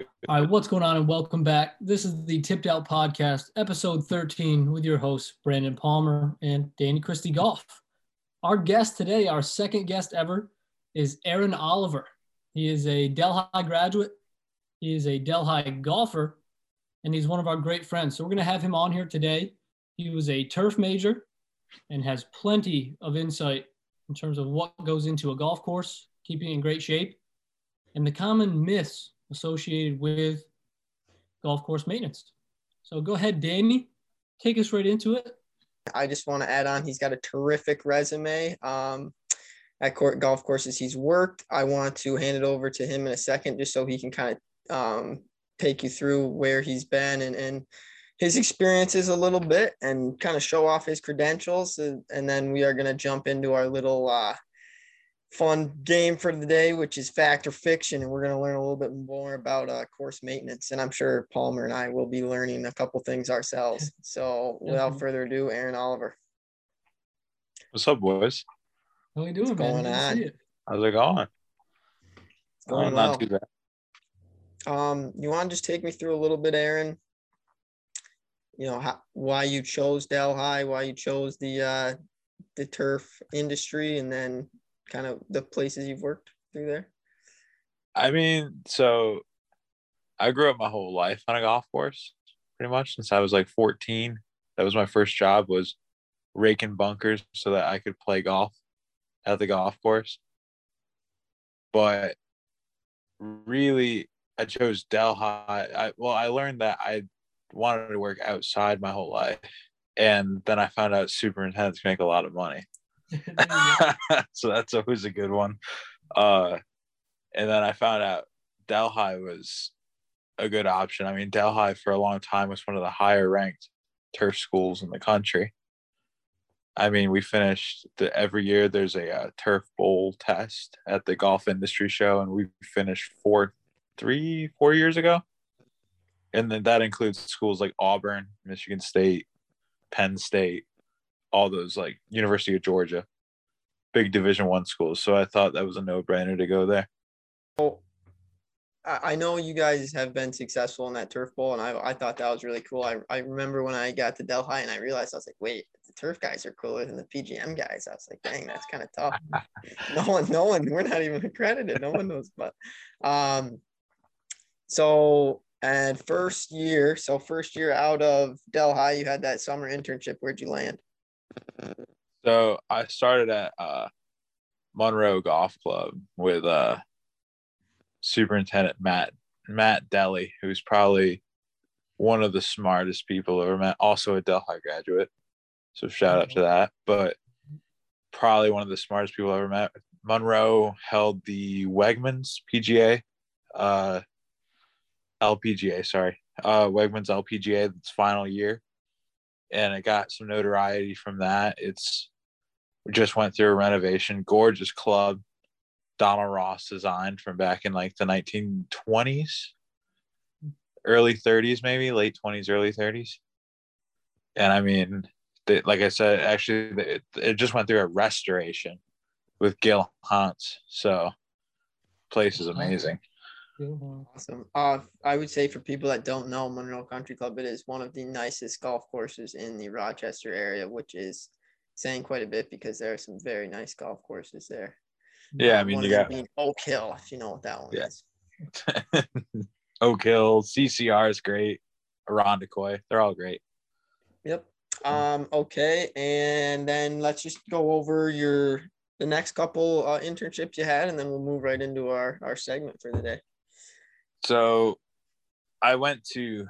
All right, what's going on, and welcome back. This is the Tipped Out Podcast, episode 13, with your hosts, Brandon Palmer and Danny Christie Golf. Our guest today, our second guest ever, is Aaron Oliver. He is a Delhi graduate, he is a Delhi golfer, and he's one of our great friends. So, we're going to have him on here today. He was a turf major and has plenty of insight in terms of what goes into a golf course, keeping in great shape, and the common myths associated with golf course maintenance. So go ahead, Danny, take us right into it. I just want to add on, he's got a terrific resume um, at court golf courses he's worked. I want to hand it over to him in a second just so he can kind of um, take you through where he's been and, and his experiences a little bit and kind of show off his credentials. And, and then we are going to jump into our little uh, fun game for the day, which is fact or fiction. And we're going to learn a little bit more about uh, course maintenance. And I'm sure Palmer and I will be learning a couple things ourselves. So without further ado, Aaron Oliver. What's up, boys? How are you doing, What's man? going Good to on? see you. How's it going? It's going Oh, well. Not too bad. Um, you want to just take me through a little bit, Aaron? You know, how, why you chose Delhi, why you chose the uh, the turf industry, and then kind of the places you've worked through there. I mean, so I grew up my whole life on a golf course, pretty much since I was like 14. That was my first job was raking bunkers so that I could play golf at the golf course. But really, I chose Delhi. I, well, I learned that I wanted to work outside my whole life, and then I found out superintendents make a lot of money. So that's always a good one. Uh, and then I found out Delhi was a good option. I mean, Delhi for a long time was one of the higher ranked turf schools in the country. I mean, we finished the every year there's a uh, turf bowl test at the golf industry show, and we finished four, three, four years ago. And then that includes schools like Auburn, Michigan State, Penn State, all those like University of Georgia, big Division One schools. So I thought that was a no brainer to go there. Well, I know you guys have been successful in that turf bowl, and I, I thought that was really cool. I, I remember when I got to Delhi and I realized I was like, wait, the turf guys are cooler than the PGM guys. I was like, dang, that's kind of tough. no one, no one, we're not even accredited. No one knows, but um, so and first year, so first year out of Delhi, you had that summer internship. Where'd you land? So I started at uh, Monroe Golf Club with uh, Superintendent Matt Matt Delly, who's probably one of the smartest people I've ever met. Also a Delhi graduate, so shout out to that. But probably one of the smartest people I've ever met. Monroe held the Wegmans PGA, uh, LPGA, sorry, uh, Wegmans LPGA its final year, and it got some notoriety from that. It's we just went through a renovation, gorgeous club. Donald Ross designed from back in like the 1920s, early 30s, maybe late 20s, early 30s. And I mean, they, like I said, actually, it, it just went through a restoration with Gil Hanse. So, place is amazing. Awesome. Uh, I would say for people that don't know Monroe Country Club, it is one of the nicest golf courses in the Rochester area, which is saying quite a bit because there are some very nice golf courses there. Yeah, I Uh, mean, you got Oak Hill, if you know what that one Yeah. is. Oak Hill, CCR is great, Irondequoit, they're all great. Yep. Um. Okay, and then let's just go over your the next couple uh, internships you had, and then we'll move right into our our segment for the day. So I went to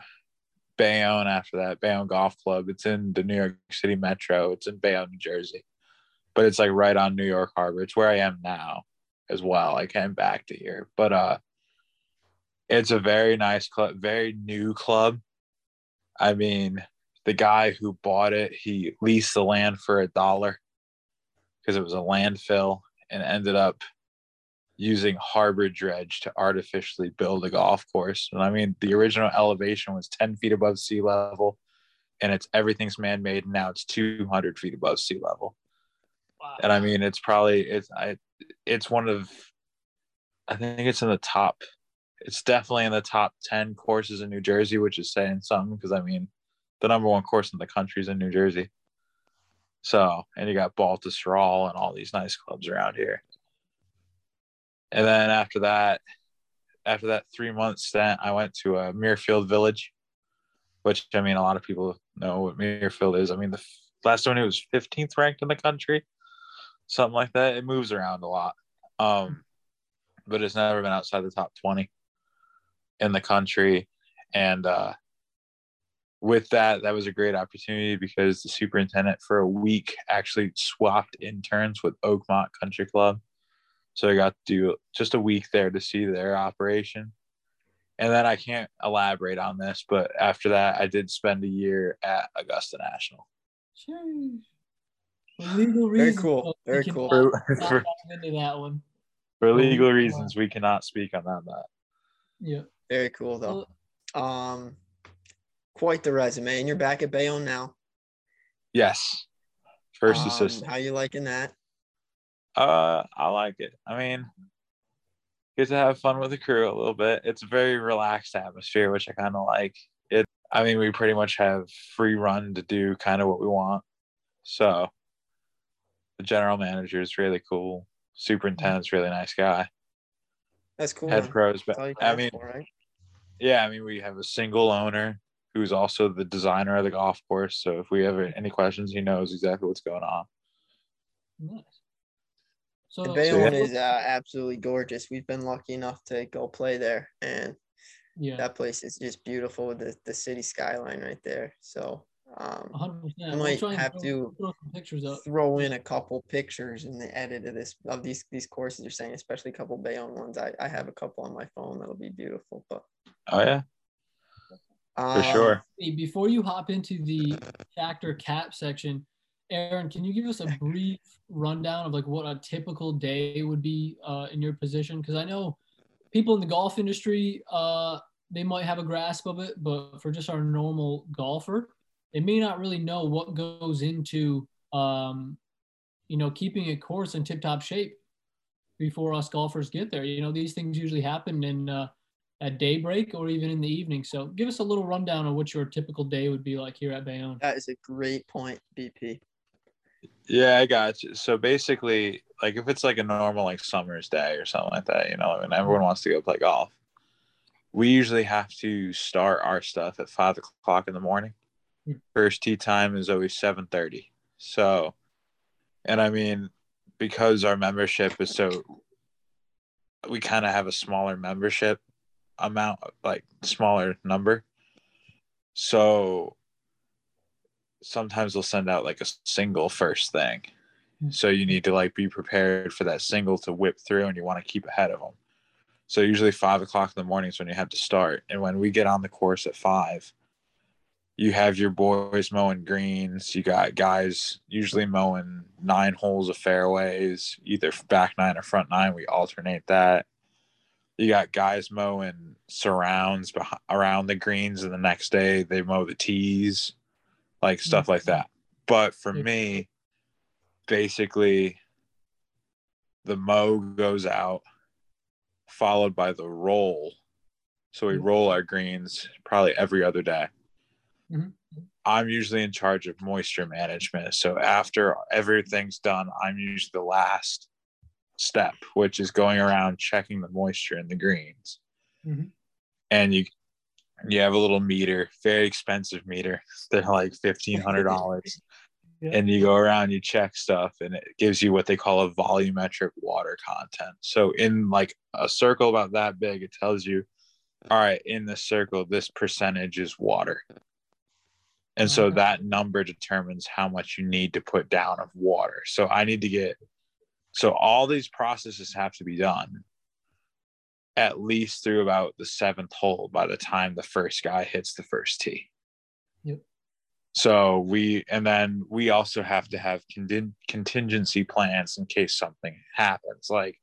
Bayonne after that, Bayonne Golf Club. It's in the New York City Metro. It's in Bayonne, New Jersey. But it's like right on New York Harbor. It's where I am now as well. I came back to here. But uh it's a very nice club, very new club. I mean, the guy who bought it, he leased the land for a dollar because it was a landfill and ended up using harbor dredge to artificially build a golf course. And I mean, the original elevation was 10 feet above sea level, and it's everything's man made. Now it's 200 feet above sea level. Wow. And I mean, it's probably it's I it's one of I think it's in the top. it's definitely in the top 10 courses in New Jersey, which is saying something because I mean, the number one course in the country is in New Jersey. So, and you got Baltusrol and all these nice clubs around here. And then after that, after that three month stint, I went to a uh, Muirfield Village, which I mean, a lot of people know what Muirfield is. I mean, the last one it was 15th ranked in the country, something like that. It moves around a lot, um, but it's never been outside the top 20 in the country. And uh, with that, that was a great opportunity because the superintendent for a week actually swapped interns with Oakmont Country Club. So I got to do just a week there to see their operation. And then I can't elaborate on this, but after that, I did spend a year at Augusta National. For legal reasons. Very cool. Very cool. For, for, into that one. For legal reasons, we cannot speak on that. Yeah. Very cool though. Um, quite the resume, and you're back at Bayonne now. Yes. First um, assistant. How you liking that? Uh, I like it. I mean, get to have fun with the crew a little bit. It's a very relaxed atmosphere, which I kind of like. It. I mean, we pretty much have free run to do kind of what we want. So, the general manager is really cool. Superintendent's really nice guy. That's cool. Head pros, but I mean, for, right? yeah, I mean, we have a single owner who's also the designer of the golf course. So if we have any questions, he knows exactly what's going on. Nice. So, Bayonne so, yeah. is uh, absolutely gorgeous. We've been lucky enough to go play there, and yeah, that place is just beautiful with the, the city skyline right there. So um, 100%. I might have to throw, pictures up. throw in a couple pictures in the edit of this of these these courses you're saying, especially a couple Bayonne ones. I, I have a couple on my phone that'll be beautiful. But oh yeah, for sure. Um, before you hop into the fact or cap section, Aaron, can you give us a brief rundown of like what a typical day would be uh, in your position? Because I know people in the golf industry, uh, they might have a grasp of it, but for just our normal golfer, they may not really know what goes into, um, you know, keeping a course in tip-top shape before us golfers get there. You know, these things usually happen in uh, at daybreak or even in the evening. So give us a little rundown of what your typical day would be like here at Bayonne. That is a great point, BP. Yeah, I got you. So basically, like if it's like a normal like summer's day or something like that, you know, and everyone wants to go play golf, we usually have to start our stuff at five o'clock in the morning. Hmm. First tee time is always seven thirty. So, and I mean, because our membership is so, we kind of have a smaller membership amount, like smaller number. So sometimes they'll send out like a single first thing. Hmm. So you need to like be prepared for that single to whip through and you want to keep ahead of them. So usually five o'clock in the morning is when you have to start. And when we get on the course at five, you have your boys mowing greens. You got guys usually mowing nine holes of fairways, either back nine or front nine. We alternate that you got guys mowing surrounds around the greens, and the next day they mow the tees, like stuff like that. But for me, basically, the mow goes out, followed by the roll. So we roll our greens probably every other day. Mm-hmm. I'm usually in charge of moisture management. So after everything's done, I'm usually the last step, which is going around checking the moisture in the greens. Mm-hmm. And you you have a little meter, very expensive meter. They're like fifteen hundred dollars. yeah. And you go around, you check stuff, and it gives you what they call a volumetric water content. So in like a circle about that big, it tells you, all right, in this circle, this percentage is water. And so that number determines how much you need to put down of water. So I need to get so all these processes have to be done at least through about the seventh hole by the time the first guy hits the first tee. Yep. So we, and then we also have to have contingency plans in case something happens. Like,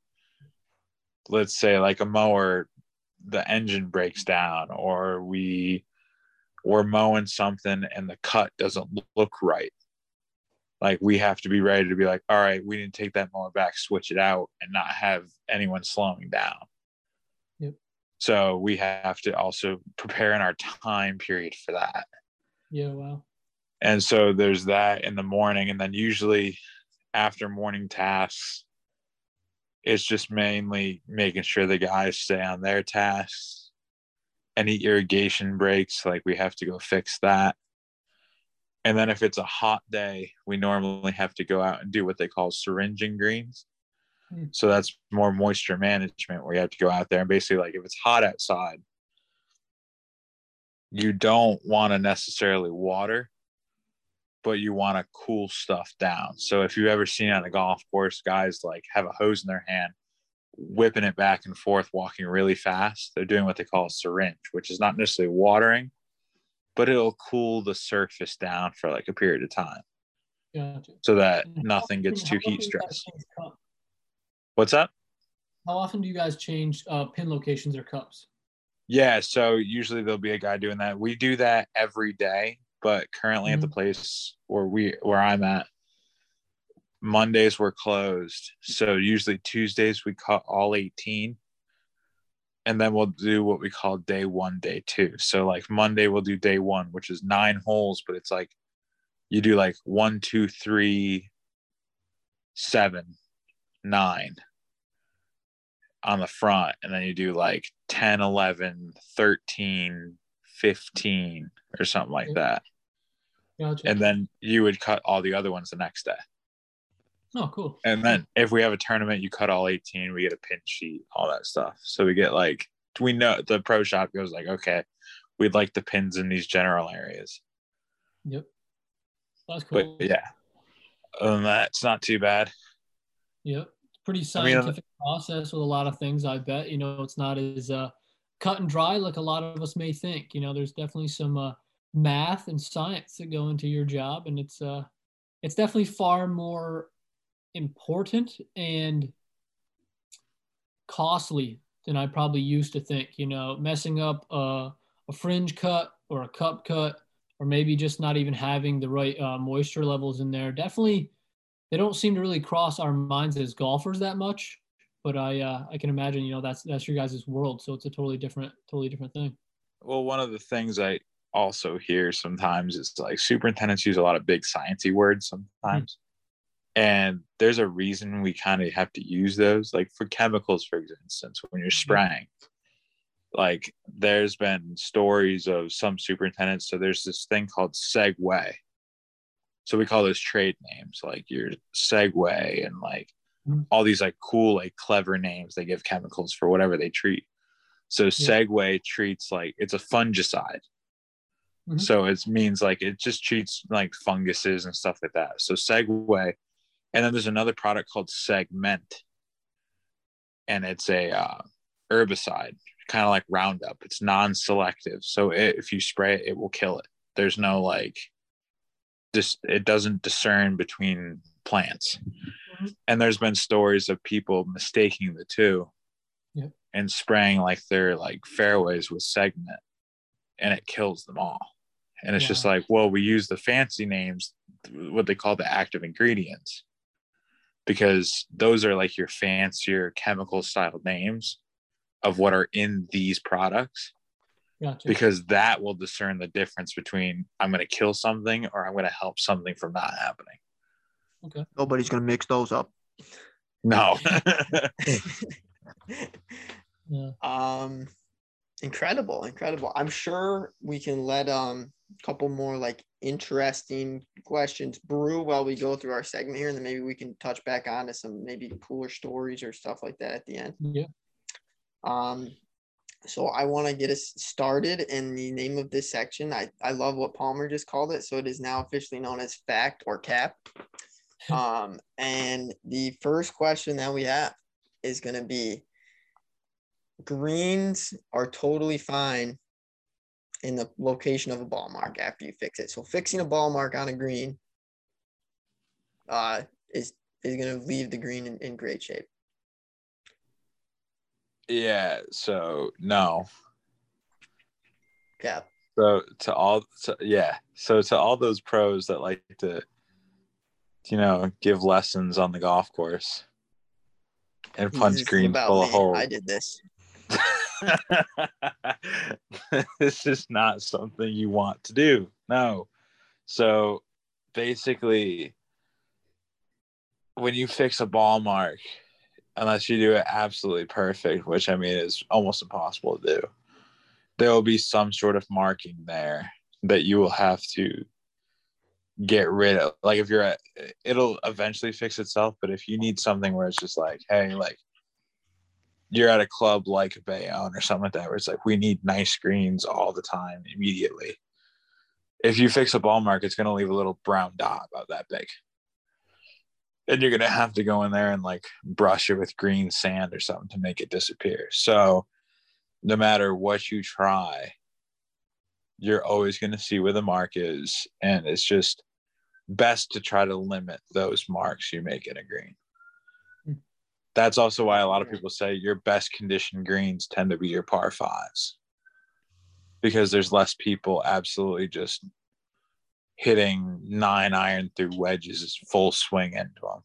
let's say, like a mower, the engine breaks down, or we, we're mowing something and the cut doesn't look right like we have to be ready to be like, all right, we need to take that mower back, switch it out, and not have anyone slowing down. So we have to also prepare in our time period for that. Yeah, wow. And so there's that in the morning. And then usually after morning tasks, it's just mainly making sure the guys stay on their tasks. Any irrigation breaks, like we have to go fix that. And then if it's a hot day, we normally have to go out and do what they call syringing greens. So that's more moisture management where you have to go out there and basically like if it's hot outside, you don't want to necessarily water, but you want to cool stuff down. So if you've ever seen on a golf course, guys like have a hose in their hand, whipping it back and forth, walking really fast. They're doing what they call a syringe, which is not necessarily watering, but it'll cool the surface down for like a period of time Gotcha. so that nothing gets too heat often do you guys stressed. What's that? How often do you guys change uh, pin locations or cups? Yeah, so usually there'll be a guy doing that. We do that every day, but currently at the Mhm. place where we where I'm at, Mondays we're closed. So usually Tuesdays we cut all 18. And then we'll do what we call day one, day two. So like Monday we'll do day one, which is nine holes, but it's like you do like one, two, three, seven, nine on the front and then you do like 10 11 13 15 or something like that. Gotcha. and then you would cut all the other ones the next day. Oh, cool. and then if we have a tournament you cut all 18 we get a pin sheet all that stuff. So we get like we know the pro shop goes like okay we'd like the pins in these general areas. Yep. That's cool. but yeah other than that it's not too bad Yep. It's pretty I mean, uh, scientific process with a lot of things, I bet. You know, it's not as uh, cut and dry like a lot of us may think. You know, there's definitely some uh, math and science that go into your job, and it's uh, it's definitely far more important and costly than I probably used to think. You know, messing up a, a fringe cut or a cup cut, or maybe just not even having the right uh, moisture levels in there. Definitely, they don't seem to really cross our minds as golfers that much. But I uh, I can imagine, you know, that's that's your guys' world, so it's a totally different, totally different thing. Well, one of the things I also hear sometimes is like superintendents use a lot of big sciencey words sometimes. And there's a reason we kind of have to use those, like for chemicals, for instance, when you're spraying. Like there's been stories of some superintendents. So there's this thing called Segway. So we call those trade names, like your Segway and like Mhm. all these like cool, like clever names they give chemicals for whatever they treat. So Segway treats like it's a fungicide. Mhm. So it means like it just treats like funguses and stuff like that. So Segway, and then there's another product called Segment, and it's a uh, herbicide, kind of like Roundup. It's non-selective, so it, if you spray it, it will kill it. There's no like, just it doesn't discern between plants. Mhm. And there's been stories of people mistaking the two Yep. and spraying like their like fairways with segment and it kills them all. And it's just like, well, we use the fancy names, what they call the active ingredients, because those are like your fancier chemical style names of what are in these products, Gotcha. because that will discern the difference between I'm going to kill something or I'm going to help something from not happening. Okay. Nobody's gonna mix those up. No. yeah. Um, incredible, incredible. I'm sure we can let um a couple more like interesting questions brew while we go through our segment here, and then maybe we can touch back on to some maybe cooler stories or stuff like that at the end. Yeah. Um, so I want to get us started in the name of this section. I, I love what Palmer just called it. So it is now officially known as fact or cap. Um, and the first question that we have is going to be greens are totally fine in the location of a ball mark after you fix it. So fixing a ball mark on a green uh, is is going to leave the green in, in great shape. Yeah. So, no. Yeah. So to all, so, yeah. So to all those pros that like to, you know, give lessons on the golf course and punch greens full of holes. I did this. this is not something you want to do. No. So basically, when you fix a ball mark, unless you do it absolutely perfect, which I mean is almost impossible to do, there will be some sort of marking there that you will have to get rid of. Like if you're at, it'll eventually fix itself. But if you need something where it's just like, hey, like you're at a club like Bayonne or something like that, where it's like we need nice greens all the time immediately. If you fix a ball mark, it's gonna leave a little brown dot about that big. And you're gonna have to go in there and like brush it with green sand or something to make it disappear. So no matter what you try, you're always going to see where the mark is. And it's just best to try to limit those marks you make in a green. Hmm. That's also why a lot of people say your best conditioned greens tend to be your par fives because there's less people absolutely just hitting nine iron through wedges is full swing into them.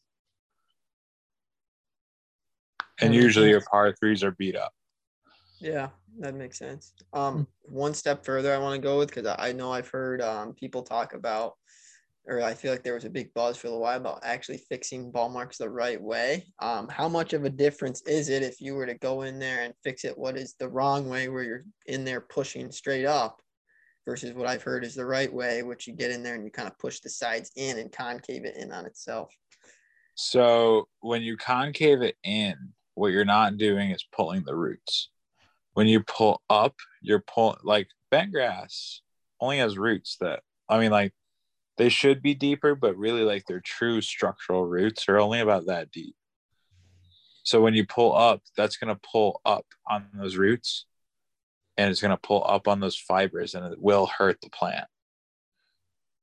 And usually your par threes are beat up. Yeah, that makes sense. Um, hmm. one step further, I want to go with because I know I've heard um, people talk about, or I feel like there was a big buzz for a while about actually fixing ball marks the right way. Um, how much of a difference is it if you were to go in there and fix it what is the wrong way, where you're in there pushing straight up, versus what I've heard is the right way, which you get in there and you kind of push the sides in and concave it in on itself. So when you concave it in, what you're not doing is pulling the roots when you pull up, you're pulling like bent grass only has roots that I mean like they should be deeper, but really like their true structural roots are only about that deep. So when you pull up, that's gonna pull up on those roots and it's gonna pull up on those fibers and it will hurt the plant.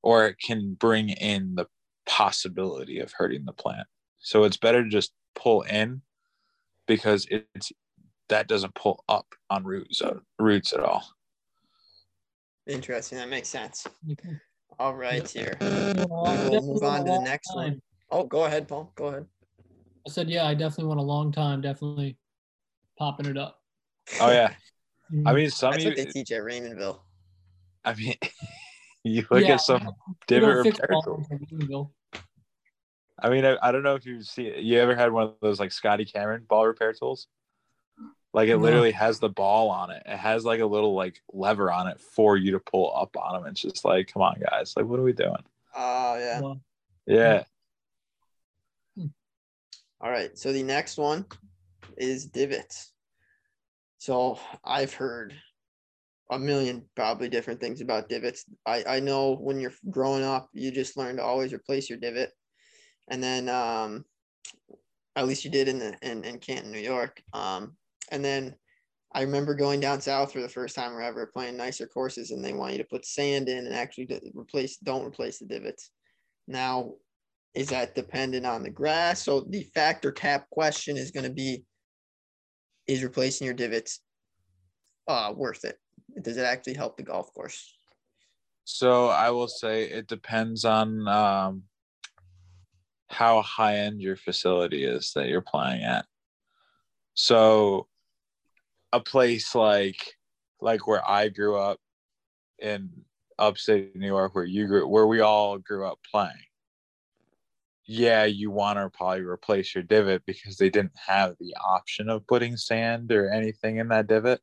Or it can bring in the possibility of hurting the plant. So it's better to just pull in because it's that doesn't pull up on roots uh, roots at all. Interesting. That makes sense. Okay. All right, here. we'll move on to the next time. one. Oh, go ahead, Paul. Go ahead. I said, yeah, I definitely want a long time. Definitely popping it up. Oh yeah. I mean, some That's what they teach at Raymondville. I mean, you look yeah, at some divot repair I mean, I, I, don't know if you've seen. You ever had one of those like Scotty Cameron ball repair tools? Like it literally has the ball on it. It has like a little like lever on it for you to pull up on them. It's just like, come on, guys. Like, what are we doing? Oh yeah. Yeah. All right. So the next one is divots. So I've heard a million probably different things about divots. I, I know when you're growing up, you just learn to always replace your divot. And then um at least you did in the in, in Canton, New York. Um and then I remember going down south for the first time or ever playing nicer courses, and they want you to put sand in and actually replace don't replace the divots. Now, is that dependent on the grass? So the fact or cap question is going to be: Is replacing your divots uh, worth it? Does it actually help the golf course? So I will say it depends on um, how high end your facility is that you're playing at. So a place like like where I grew up in upstate New York, where you grew, where we all grew up playing. Yeah, you want to probably replace your divot because they didn't have the option of putting sand or anything in that divot.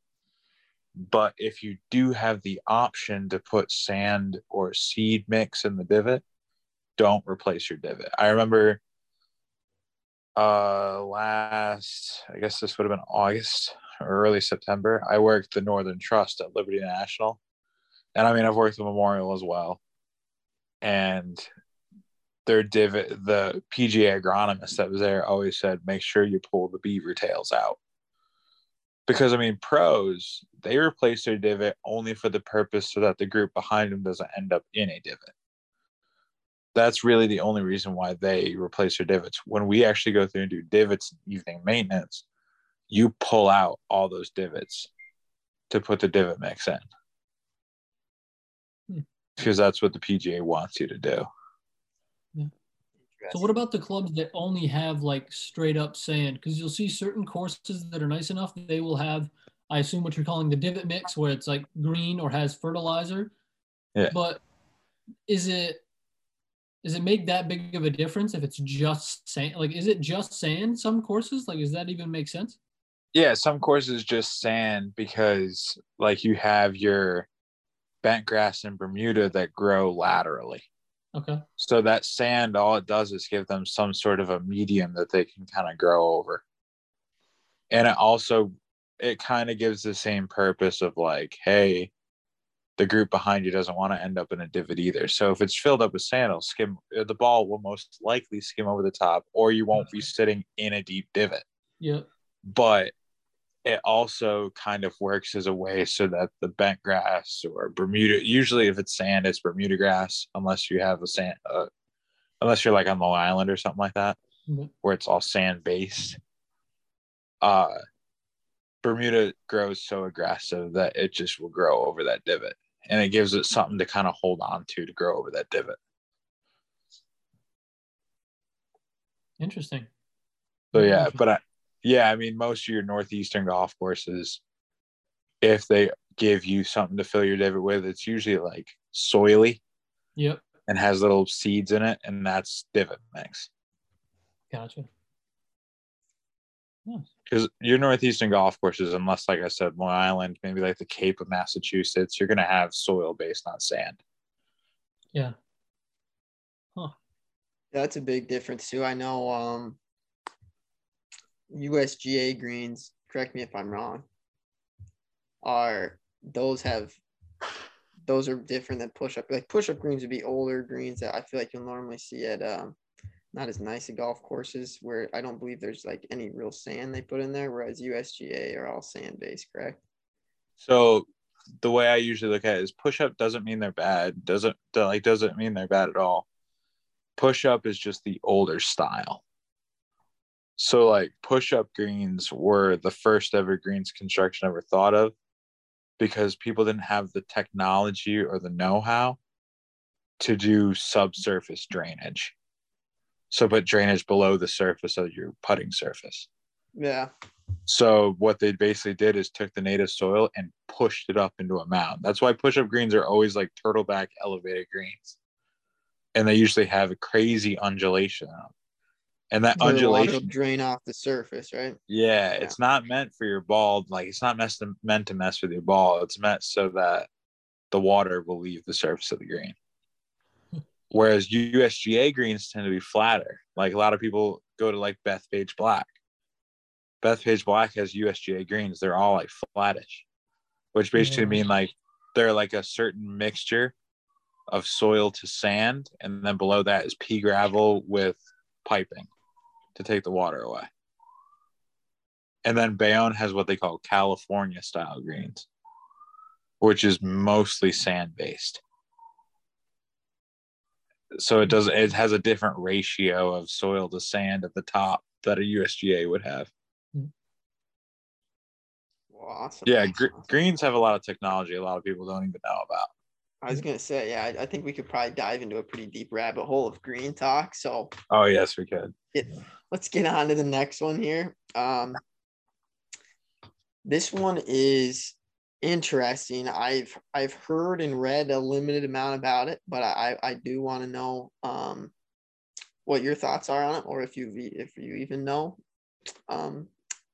But if you do have the option to put sand or seed mix in the divot, don't replace your divot. I remember uh last I guess this would have been August or early September, I worked the Northern Trust at Liberty National. And I mean, I've worked the Memorial as well. And their div the PGA agronomist that was there always said, make sure you pull the beaver tails out. Because I mean, pros, they replace their divot only for the purpose so that the group behind them doesn't end up in a divot. That's really the only reason why they replace their divots. When we actually go through and do divots evening maintenance, you pull out all those divots to put the divot mix in hmm. because that's what the PGA wants you to do. Yeah. So what about the clubs that only have like straight up sand? Because you'll see certain courses that are nice enough they will have I assume what you're calling the divot mix, where it's like green or has fertilizer. Yeah. But is it does it make that big of a difference if it's just sand? Like, is it just sand? Some courses, like, does that even make sense? Yeah, some courses just sand because like you have your bent grass in Bermuda that grow laterally. Okay. So that sand, all it does is give them some sort of a medium that they can kind of grow over. And it also it kind of gives the same purpose of like, hey, the group behind you doesn't want to end up in a divot either. So if it's filled up with sand, it'll skim uh, the ball will most likely skim over the top, or you won't be sitting in a deep divot. Yeah. But it also kind of works as a way so that the bent grass or Bermuda, usually if it's sand, it's Bermuda grass, unless you have a sand, uh, unless you're like on Long Island or something like that, Mhm. where it's all sand based. Uh, Bermuda grows so aggressive that it just will grow over that divot, and it gives it something to kind of hold on to to grow over that divot. Interesting. So yeah, interesting. but I, yeah, I mean, most of your northeastern golf courses, if they give you something to fill your divot with, it's usually like soily Yep. and has little seeds in it, and that's divot mix. Gotcha. Nice. Because your northeastern golf courses, unless like I said, Long Island, maybe like the Cape of Massachusetts, you're gonna have soil based on sand. Yeah. Huh. That's a big difference too. I know um USGA greens, correct me if I'm wrong, are those have those are different than push up. Like push up greens would be older greens that I feel like you'll normally see at um not as nice at golf courses where I don't believe there's like any real sand they put in there, whereas USGA are all sand based, correct? So the way I usually look at it is push up doesn't mean they're bad. Doesn't like doesn't mean they're bad at all. Push up is just the older style. So like push up greens were the first ever greens construction ever thought of because people didn't have the technology or the know-how to do subsurface drainage. So put drainage below the surface of your putting surface. Yeah. So what they basically did is took the native soil and pushed it up into a mound. That's why push-up greens are always like turtleback elevated greens, and they usually have a crazy undulation on them. And that Where the undulation, drain off the surface, right? yeah, it's not meant for your ball. Like it's not meant to, meant to mess with your ball. It's meant so that the water will leave the surface of the green. Whereas USGA greens tend to be flatter. Like a lot of people go to like Bethpage Black. Bethpage Black has USGA greens. They're all like flattish, which basically Yeah. mean like they're like a certain mixture of soil to sand, and then below that is pea gravel with piping to take the water away. And then Bayonne has what they call California style greens, which is mostly sand based. So it does it has a different ratio of soil to sand at the top that a USGA would have. Well, awesome. Yeah, gr- greens have a lot of technology a lot of people don't even know about. I was gonna say, yeah, I, I think we could probably dive into a pretty deep rabbit hole of green talk. So Oh yes, we could. Let's get on to the next one here. Um, this one is interesting. I've I've heard and read a limited amount about it, but I I do want to know um, what your thoughts are on it, or if you if you even know um,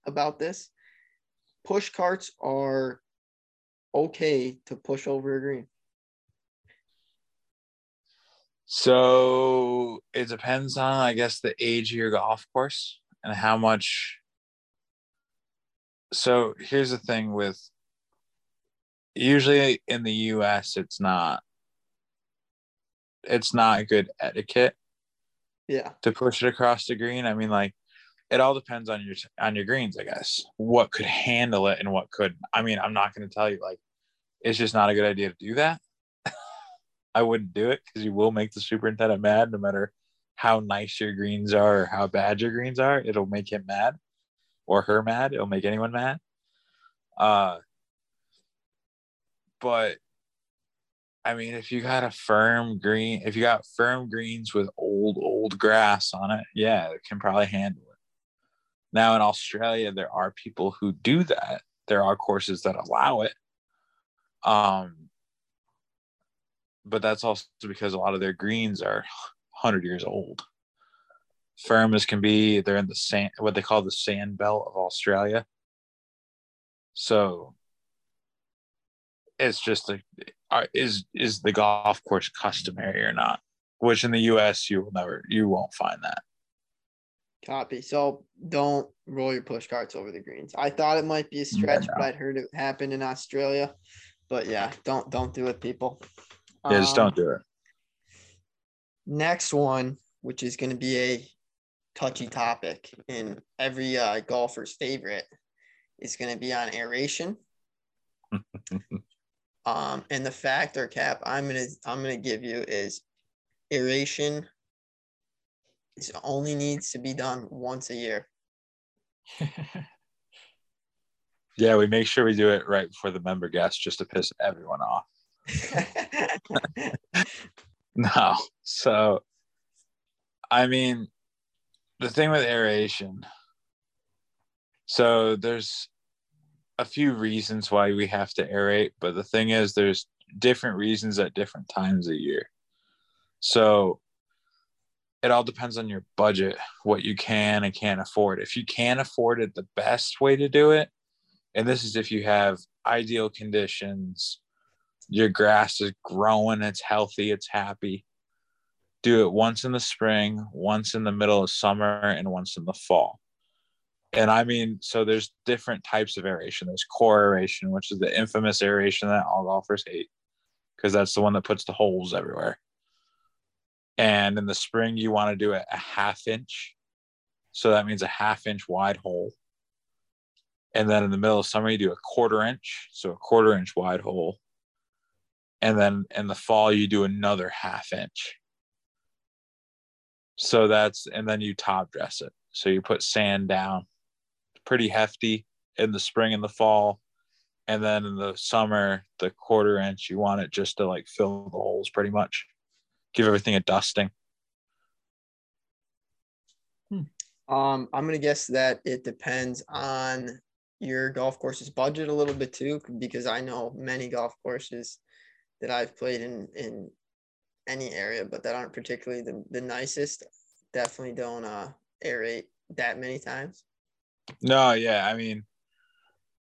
about this. Push carts are okay to push over a green. So it depends on, I guess, the age of your golf course and how much. So here's the thing with usually in the US, it's not it's not good etiquette Yeah. to push it across the green. I mean, like it all depends on your on your greens, I guess. What could handle it and what couldn't. I mean, I'm not going to tell you like it's just not a good idea to do that. I wouldn't do it because you will make the superintendent mad no matter how nice your greens are or how bad your greens are. It'll make him mad or her mad. It'll make anyone mad. Uh, but I mean, if you got a firm green, if you got firm greens with old, old grass on it, yeah, it can probably handle it. Now in Australia, there are people who do that there are courses that allow it. Um, but that's also because a lot of their greens are 100 years old. Firm as can be, they're in the sand, what they call the sand belt of Australia. So it's just a is is the golf course customary or not? Which in the U.S. you will never you won't find that. Copy. So don't roll your push carts over the greens. I thought it might be a stretch, yeah, no. but I'd heard it happen in Australia. But yeah, don't don't do it, people. Yeah, just don't um, do it. Next one, which is going to be a touchy topic and every uh, golfer's favorite, is going to be on aeration. um, and the fact or cap I'm gonna I'm gonna give you is aeration is only needs to be done once a year. yeah, we make sure we do it right before the member guest just to piss everyone off. no. So, I mean, the thing with aeration, so there's a few reasons why we have to aerate, but the thing is, there's different reasons at different times a year. So, it all depends on your budget, what you can and can't afford. If you can afford it, the best way to do it, and this is if you have ideal conditions, your grass is growing, it's healthy, it's happy. Do it once in the spring, once in the middle of summer, and once in the fall. And I mean, so there's different types of aeration. There's core aeration, which is the infamous aeration that all golfers hate because that's the one that puts the holes everywhere. And in the spring, you want to do it a half inch. So that means a half inch wide hole. And then in the middle of summer, you do a quarter inch. So a quarter inch wide hole and then in the fall you do another half inch. So that's and then you top dress it. So you put sand down. Pretty hefty in the spring and the fall. And then in the summer the quarter inch you want it just to like fill the holes pretty much. Give everything a dusting. Hmm. um i'm gonna guess that it depends on your golf course's budget a little bit too because i know many golf courses that I've played in in any area, but that aren't particularly the, the nicest. Definitely don't uh aerate that many times. No, yeah. I mean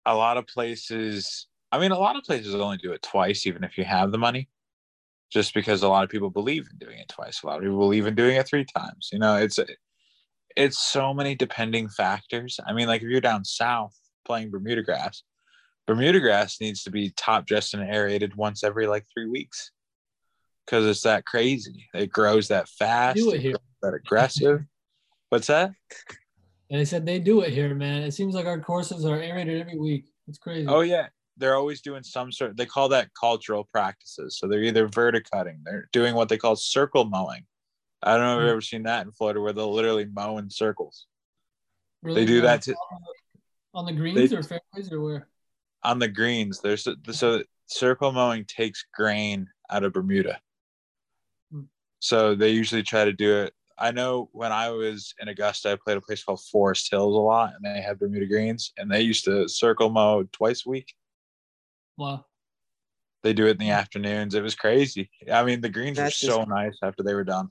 a lot of places I mean a lot of places only do it twice, even if you have the money. Just because a lot of people believe in doing it twice. A lot of people believe in doing it three times. You know, it's it's so many depending factors. I mean, like if you're down south playing Bermuda grass, Bermuda grass needs to be top dressed and aerated once every like three weeks because it's that crazy. It grows that fast. Do it here. That aggressive. What's that? And they said they do it here, man. It seems like our courses are aerated every week. It's crazy. Oh yeah, they're always doing some sort. They call that cultural practices. So they're either verticutting, they're doing what they call circle mowing. I don't know if you've hmm. ever seen that in Florida, where they'll literally mow in circles. Really? They do that to on the greens they, or fairways or where? On the greens, there's so circle mowing takes grain out of Bermuda. Hmm. So they usually try to do it. I know when I was in Augusta, I played a place called Forest Hills a lot, and they had Bermuda greens, and they used to circle mow twice a week. Wow. They do it in the afternoons. It was crazy. I mean, the greens That's were so just, nice after they were done.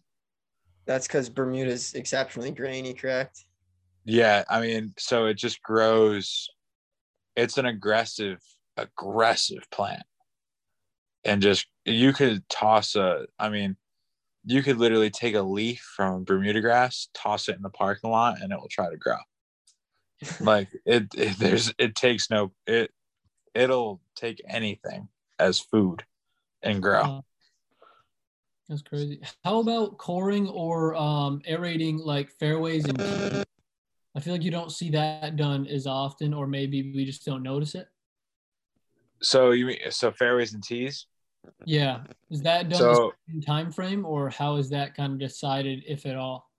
That's because Bermuda's exceptionally grainy, correct? Yeah, I mean, so it just grows it's an aggressive, aggressive plant. And just you could toss a, I mean, you could literally take a leaf from Bermuda grass, toss it in the parking lot, and it will try to grow. like it, it, there's, it takes no, it, it'll take anything as food and grow. That's crazy. How about coring or um, aerating like fairways and I feel like you don't see that done as often, or maybe we just don't notice it. So you mean so fairways and tees? Yeah, is that done so, in time frame, or how is that kind of decided, if at all?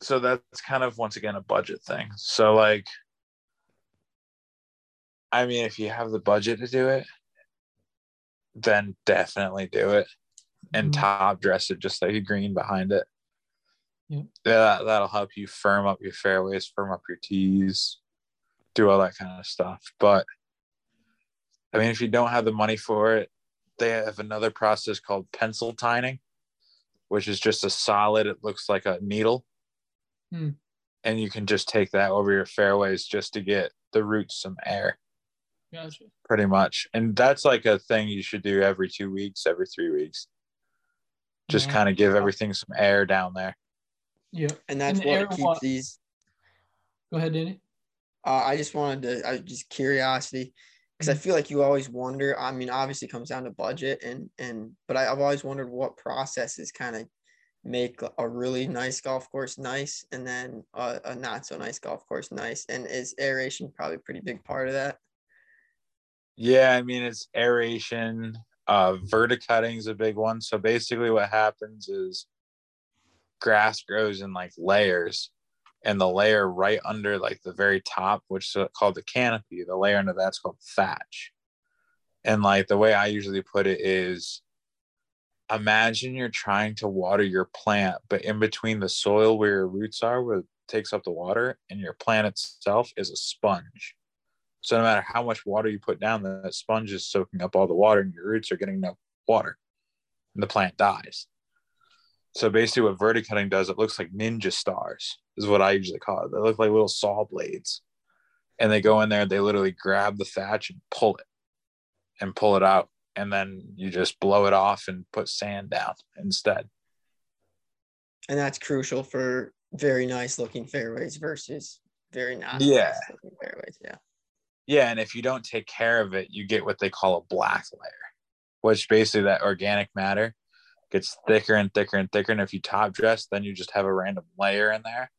So that's kind of once again a budget thing. So like, I mean, if you have the budget to do it, then definitely do it, and mm-hmm. top dress it just like a green behind it. Yeah. That, that'll help you firm up your fairways, firm up your tees, do all that kind of stuff. But I mean, if you don't have the money for it, they have another process called pencil tining, which is just a solid, it looks like a needle. Hmm. And you can just take that over your fairways just to get the roots some air, Gotcha. pretty much. And that's like a thing you should do every two weeks, every three weeks. Just Yeah. kind of give everything some air down there. Yeah. And that's And what keeps wa- these. Go ahead, Danny. Uh, I just wanted to, I just curiosity, because I feel like you always wonder. I mean, obviously, it comes down to budget, and and but I, I've always wondered what processes kind of make a really nice golf course nice, and then a, a not so nice golf course nice. And is aeration probably a pretty big part of that? Yeah, I mean it's aeration. Uh, verticutting is a big one. So basically, what happens is grass grows in like layers, and the layer right under like the very top, which is called the canopy, the layer under that's called thatch. And like the way I usually put it is, imagine you're trying to water your plant, but in between the soil where your roots are, where it takes up the water, and your plant itself is a sponge. So no matter how much water you put down, that sponge is soaking up all the water, and your roots are getting no water, and the plant dies. So basically, what verticutting does, it looks like ninja stars, is what I usually call it. They look like little saw blades, and they go in there, they literally grab the thatch and pull it, and pull it out, and then you just blow it off and put sand down instead. And that's crucial for very nice looking fairways versus very not Yeah. nice looking fairways. Yeah. Yeah, and if you don't take care of it, you get what they call a black layer, which basically that organic matter gets thicker and thicker and thicker. And if you top dress, then you just have a random layer in there.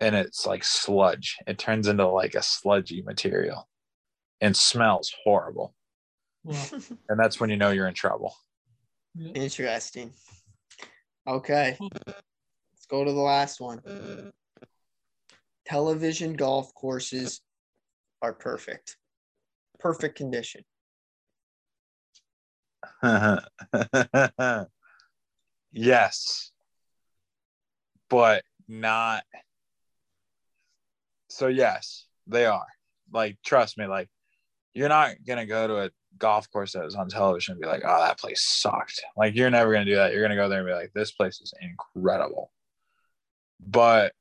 And it's like sludge. It turns into like a sludgy material and smells horrible. Well, And that's when you know you're in trouble. Interesting. Okay. Let's go to the last one. Television golf courses are perfect. Perfect condition. yes. But not so yes, they are. Like trust me, like you're not gonna go to a golf course that was on television and be like, oh, that place sucked. Like you're never gonna do that. You're gonna go there and be like, this place is incredible. But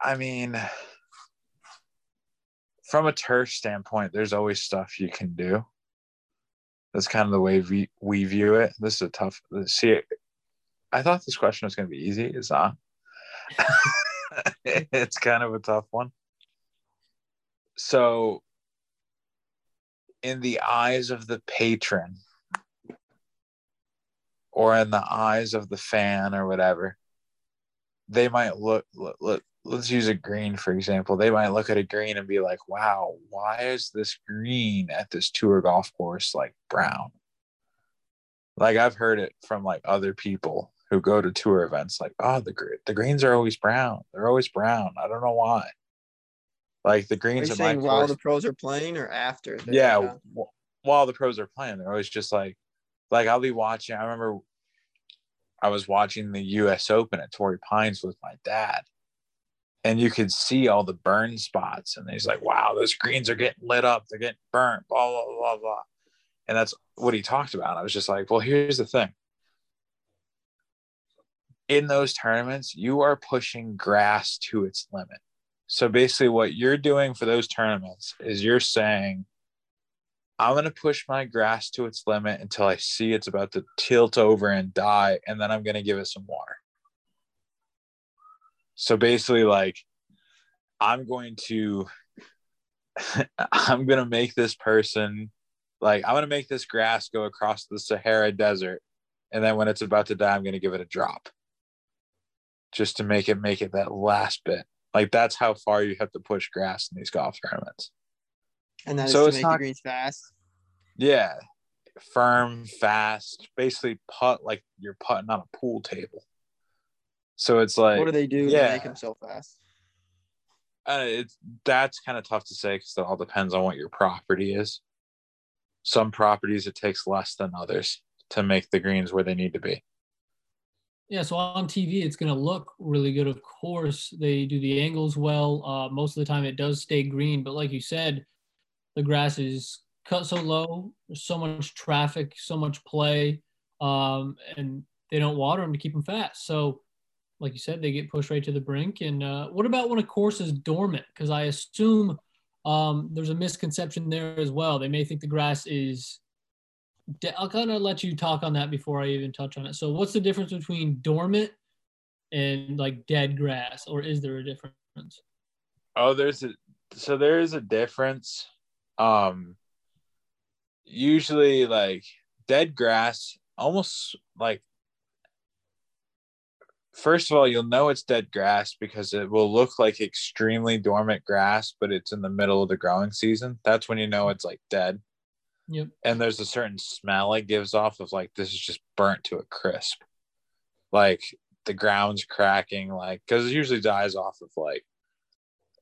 I mean, from a turf standpoint, there's always stuff you can do. That's kind of the way we, we view it. This is a tough. See, I thought this question was going to be easy. It's not. it's kind of a tough one. So, in the eyes of the patron, or in the eyes of the fan, or whatever, they might look, look, look let's use a green for example. They might look at a green and be like wow why is this green at this tour golf course like brown? Like i've heard it from like other people who go to tour events like oh the the greens are always brown. They're always brown. I don't know why. Like the Are greens my saying while course the pros are playing or after? yeah w- while the pros are playing they're always just like like i'll be watching i remember i was watching the us open at torrey pines with my dad and you could see all the burn spots and he's like wow those greens are getting lit up. They're getting burnt blah blah blah blah. And that's what he talked about. I was just like well here's the thing. In those tournaments you are pushing grass to its limit. So basically what you're doing for those tournaments is you're saying i'm going to push my grass to its limit until i see it's about to tilt over and die and then i'm going to give it some water so basically, like, I'm going to, I'm going to make this person, like, I'm going to make this grass go across the Sahara Desert. And then when it's about to die, I'm going to give it a drop just to make it, make it that last bit. Like, that's how far you have to push grass in these golf tournaments. And that is So to it's make not- the greens fast. Yeah. Firm, fast, basically putt like you're putting on a pool table. So it's like, what do they do to make them so fast? Uh, it's that's kind of tough to say because it all depends on what your property is. Some properties it takes less than others to make the greens where they need to be. Yeah, so on TV, it's going to look really good. Of course, they do the angles well. Uh, most of the time, it does stay green. But like you said, the grass is cut so low. There's so much traffic, so much play, um, and they don't water them to keep them fast. So, like you said, they get pushed right to the brink. And uh, what about when a course is dormant? Because I assume um, there's a misconception there as well. They may think the grass is I'll kind of let you talk on that before I even touch on it. So, what's the difference between dormant and like dead grass, or is there a difference? Oh, there's a so there is a difference. Um, usually, like dead grass, almost like first of all, you'll know it's dead grass because it will look like extremely dormant grass, but it's in the middle of the growing season. That's when you know it's like dead. Yep. And there's a certain smell it gives off of like this is just burnt to a crisp. Like the ground's cracking, like because it usually dies off of like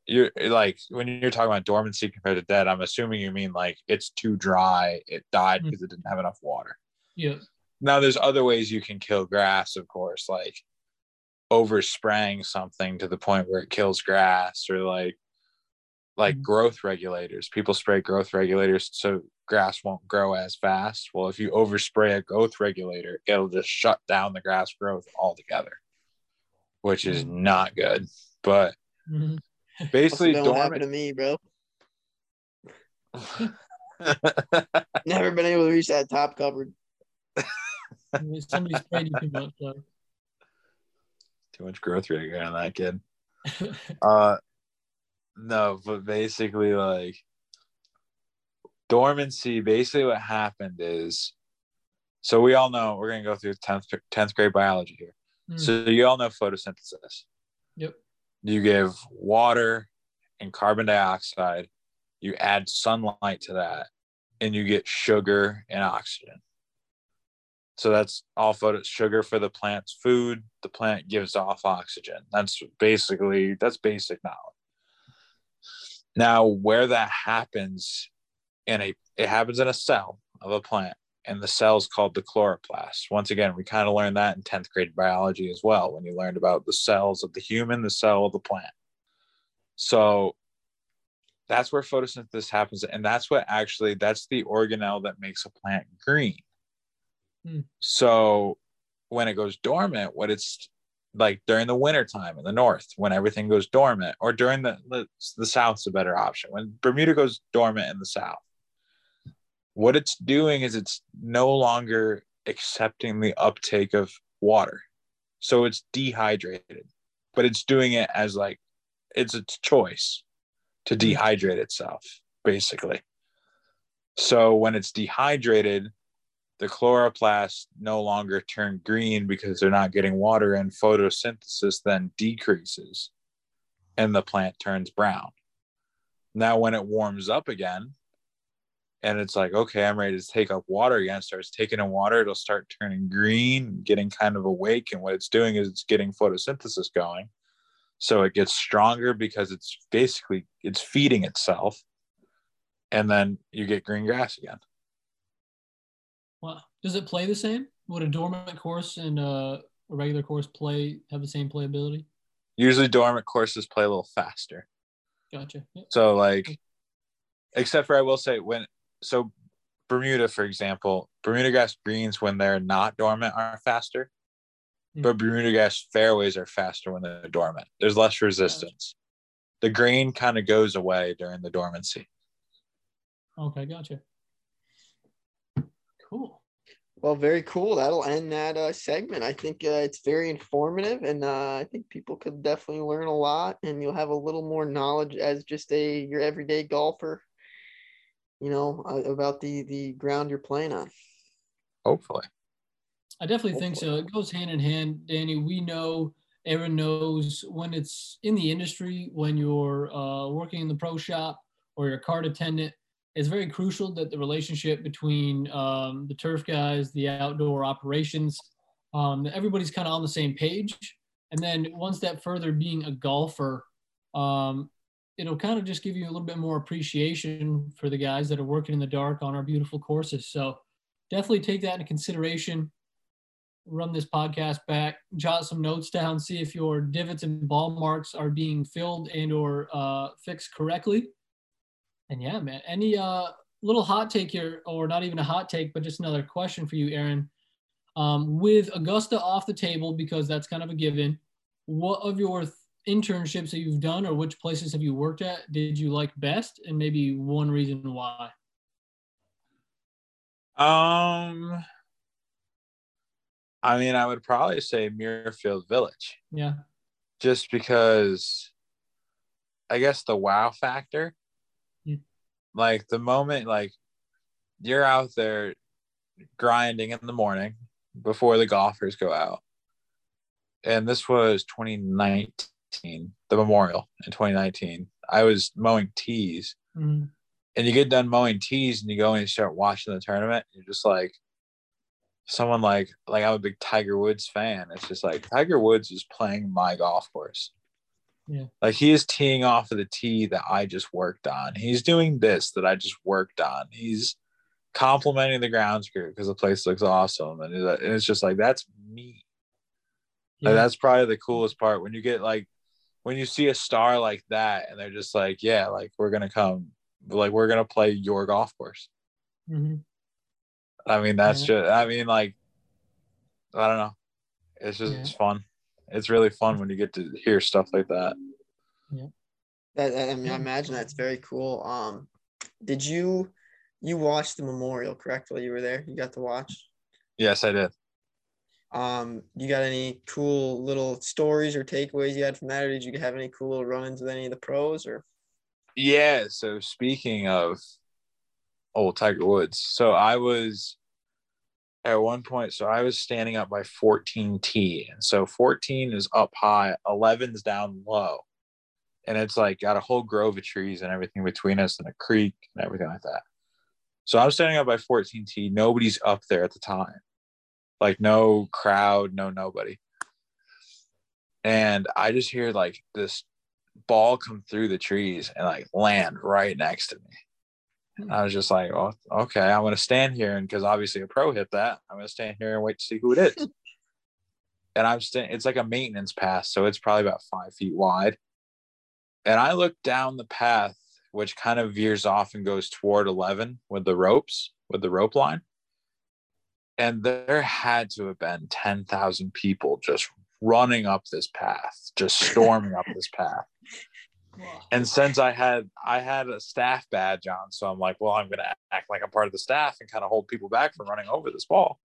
you're like when you're talking about dormancy compared to dead, I'm assuming you mean like it's too dry, it died because mm-hmm. it didn't have enough water. Yeah. Now there's other ways you can kill grass, of course, like overspraying something to the point where it kills grass or like like mm-hmm. growth regulators. People spray growth regulators so grass won't grow as fast. Well, if you overspray a growth regulator, it'll just shut down the grass growth altogether, which is mm-hmm. not good. But mm-hmm. basically, don't dormant... happen to me, bro. Never been able to reach that top cover. Somebody sprayed you too much. Though. Too much growth regulator on that kid. uh, no, but basically, like dormancy, basically what happened is so we all know we're going to go through 10th, 10th grade biology here. Mm. So you all know photosynthesis. Yep. You give water and carbon dioxide, you add sunlight to that, and you get sugar and oxygen. So that's all sugar for the plant's food. The plant gives off oxygen. That's basically that's basic knowledge. Now, where that happens in a it happens in a cell of a plant and the cell is called the chloroplast once again we kind of learned that in 10th grade biology as well when you learned about the cells of the human the cell of the plant so that's where photosynthesis happens and that's what actually that's the organelle that makes a plant green hmm. so when it goes dormant what it's like during the winter time in the north when everything goes dormant or during the the, the south's a better option when bermuda goes dormant in the south what it's doing is it's no longer accepting the uptake of water. So it's dehydrated, but it's doing it as like it's its choice to mm-hmm. dehydrate itself, basically. So when it's dehydrated, the chloroplasts no longer turn green because they're not getting water, and photosynthesis then decreases and the plant turns brown. Now, when it warms up again, and it's like okay i'm ready to take up water again starts taking in water it'll start turning green getting kind of awake and what it's doing is it's getting photosynthesis going so it gets stronger because it's basically it's feeding itself and then you get green grass again wow does it play the same would a dormant course and uh, a regular course play have the same playability usually dormant courses play a little faster gotcha yep. so like except for i will say when so Bermuda, for example, Bermuda grass greens when they're not dormant are faster, mm-hmm. but Bermuda grass fairways are faster when they're dormant. There's less resistance. The green kind of goes away during the dormancy. Okay, gotcha. Cool. Well, very cool. That'll end that uh, segment. I think uh, it's very informative, and uh, I think people could definitely learn a lot, and you'll have a little more knowledge as just a your everyday golfer you know, uh, about the the ground you're playing on. Hopefully. I definitely Hopefully. think so. It goes hand in hand, Danny. We know Aaron knows when it's in the industry, when you're uh, working in the pro shop or you're cart attendant, it's very crucial that the relationship between um, the turf guys, the outdoor operations, um, everybody's kind of on the same page. And then one step further, being a golfer, um, it'll kind of just give you a little bit more appreciation for the guys that are working in the dark on our beautiful courses. So definitely take that into consideration. run this podcast back, jot some notes down, see if your divots and ball marks are being filled and or uh, fixed correctly. And yeah, man, any uh, little hot take here, or not even a hot take, but just another question for you, Aaron. Um, with Augusta off the table because that's kind of a given. What of your th- internships that you've done, or which places have you worked at, did you like best, and maybe one reason why? Um, I mean, I would probably say Muirfield Village. Yeah. Just because, I guess the wow factor. Like the moment, like you're out there grinding in the morning before the golfers go out, and this was 2019, the Memorial in 2019. I was mowing tees, mm-hmm. and you get done mowing tees, and you go and you start watching the tournament. You're just like, someone like like I'm a big Tiger Woods fan. It's just like Tiger Woods is playing my golf course. Yeah. Like he is teeing off of the tee that I just worked on. He's doing this that I just worked on. He's complimenting the grounds crew because the place looks awesome. And it's just like that's me. Yeah. Like, that's probably the coolest part when you get like when you see a star like that and they're just like, yeah, like we're gonna come, like we're gonna play your golf course. Mhm. I mean, that's Yeah. just, I mean, like, I don't know. It's just Yeah. fun. It's really fun when you get to hear stuff like that. Yeah. that- I mean, I imagine that's very cool. Um, did you you watched the memorial correct while you were there? You got to watch. Yes, I did. Um, you got any cool little stories or takeaways you had from that, or did you have any cool little run-ins with any of the pros? Or Yeah. So speaking of old Tiger Woods, so I was at one point, so I was standing up by 14T. And so 14 is up high, 11 is down low. And it's like got a whole grove of trees and everything between us and a creek and everything like that. So I'm standing up by 14T. Nobody's up there at the time. Like no crowd, no nobody. And I just hear like this ball come through the trees and like land right next to me. And I was just like, oh, okay, I'm gonna stand here, and because obviously a pro hit that, I'm gonna stand here and wait to see who it is. and I'm standing. It's like a maintenance path, so it's probably about five feet wide. And I look down the path, which kind of veers off and goes toward 11 with the ropes, with the rope line. And there had to have been 10,000 people just running up this path, just storming up this path and since I had I had a staff badge on, so I'm like, well, I'm gonna act like I'm part of the staff and kind of hold people back from running over this ball.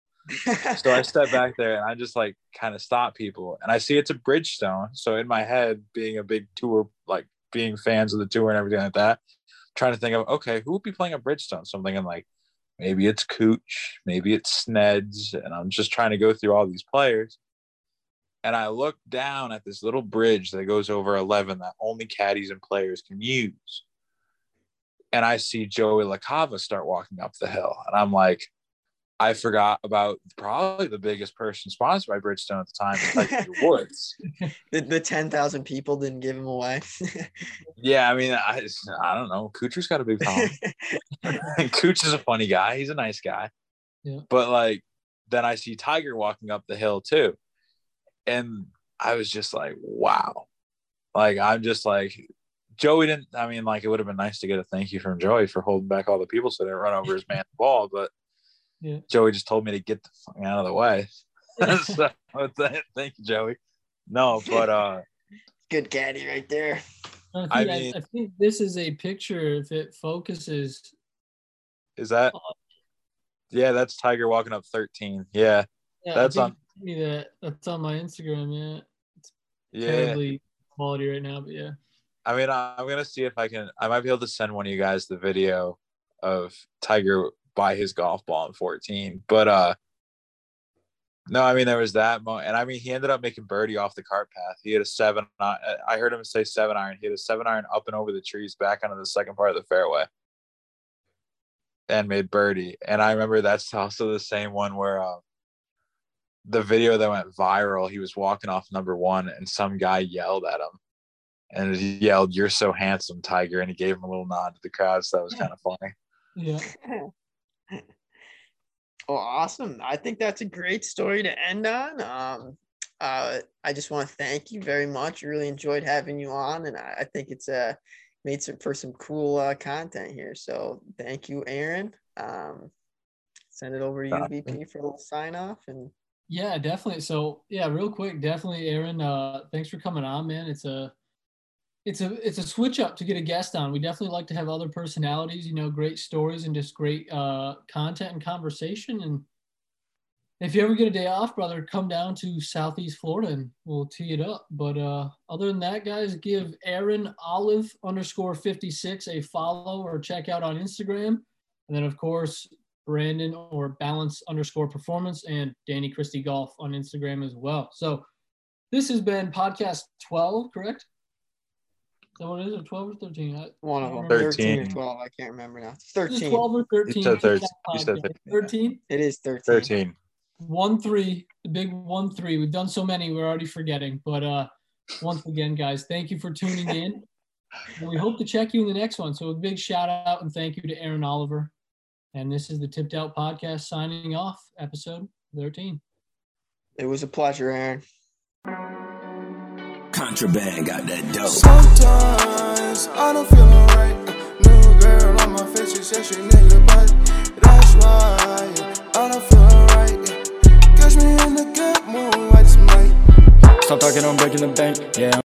So I step back there and I just like kind of stop people, and I see it's a Bridgestone. So in my head, being a big tour, like being fans of the tour and everything like that, trying to think of okay, who would be playing a Bridgestone? So I'm thinking like maybe it's Cooch, maybe it's Sneds, and I'm just trying to go through all these players and I look down at this little bridge that goes over 11 that only caddies and players can use. And I see Joey LaCava start walking up the hill. And I'm like, I forgot about probably the biggest person sponsored by Bridgestone at the time, Tiger Woods. the, the 10,000 people didn't give him away. Yeah, I mean, I, I don't know. Kuchar's got a big following. Cooch is a funny guy. He's a nice guy. Yeah. But like, then I see Tiger walking up the hill too. And I was just like, wow. Like, I'm just like, Joey didn't, I mean, like, it would have been nice to get a thank you from Joey for holding back all the people so they didn't run over his man's ball. But Yeah. Joey just told me to get the fuck out of the way. so thank you, Joey. No, but, uh, Good caddy right there. I think, I I, mean- I think this is a picture if it focuses. is that, yeah, that's Tiger walking up 13. Yeah. Yeah, That's I on- think you sent me that. That's on my Instagram. Yeah, Yeah. terribly quality right now, but yeah. I mean, I'm gonna see if I can. I might be able to send one of you guys the video of Tiger by his golf ball in 14. But uh, no, I mean there was that moment, and I mean he ended up making birdie off the cart path. He had a seven. I I heard him say seven iron. He had a seven iron up and over the trees, back onto the second part of the fairway, and made birdie. And I remember that's also the same one where uh, the video that went viral. He was walking off number one, and some guy yelled at him and he yelled, "You're so handsome, Tiger!" And he gave him a little nod to the crowd, so that was kind of funny. Yeah. Well, awesome. I think that's a great story to end on. Um, uh, I just want to thank you very much. Really enjoyed having you on, and I, I think it's uh, made some for some cool uh, content here. So thank you, Aaron. Um, send it over to you, VP, for a little sign off and. Yeah, definitely. So yeah, real quick, definitely, Aaron. Uh, thanks for coming on, man. It's a it's a it's a switch up to get a guest on. We definitely like to have other personalities, you know, great stories and just great uh, content and conversation. And if you ever get a day off, brother, come down to Southeast Florida and we'll tee it up. But uh, other than that, guys, give Aaron Olive underscore fifty six a follow or check out on Instagram, and then of course Brandon or Balance underscore Performance and Danny Christie Golf on Instagram as well. So this has been podcast twelve, correct? So what is it, 12 or 13? I, One of them. 13. 13 or 12. I can't remember now. Is 13. 12 or 13? You said 13. You said 13. 13? It is 13. 13. One three, the big one three. We've done so many, we're already forgetting. But uh, once again, guys, thank you for tuning in. We hope to check you in the next one. So a big shout out and thank you to Aaron Oliver. And this is the Tipped Out Podcast signing off, episode 13. It was a pleasure, Aaron. Contraband got that dope. Sometimes I don't feel alright. New girl on my face, she said she nigga, but that's why I don't feel alright. Catch me in the good mood, I just might. Stop talking, I'm breaking the bank. Yeah.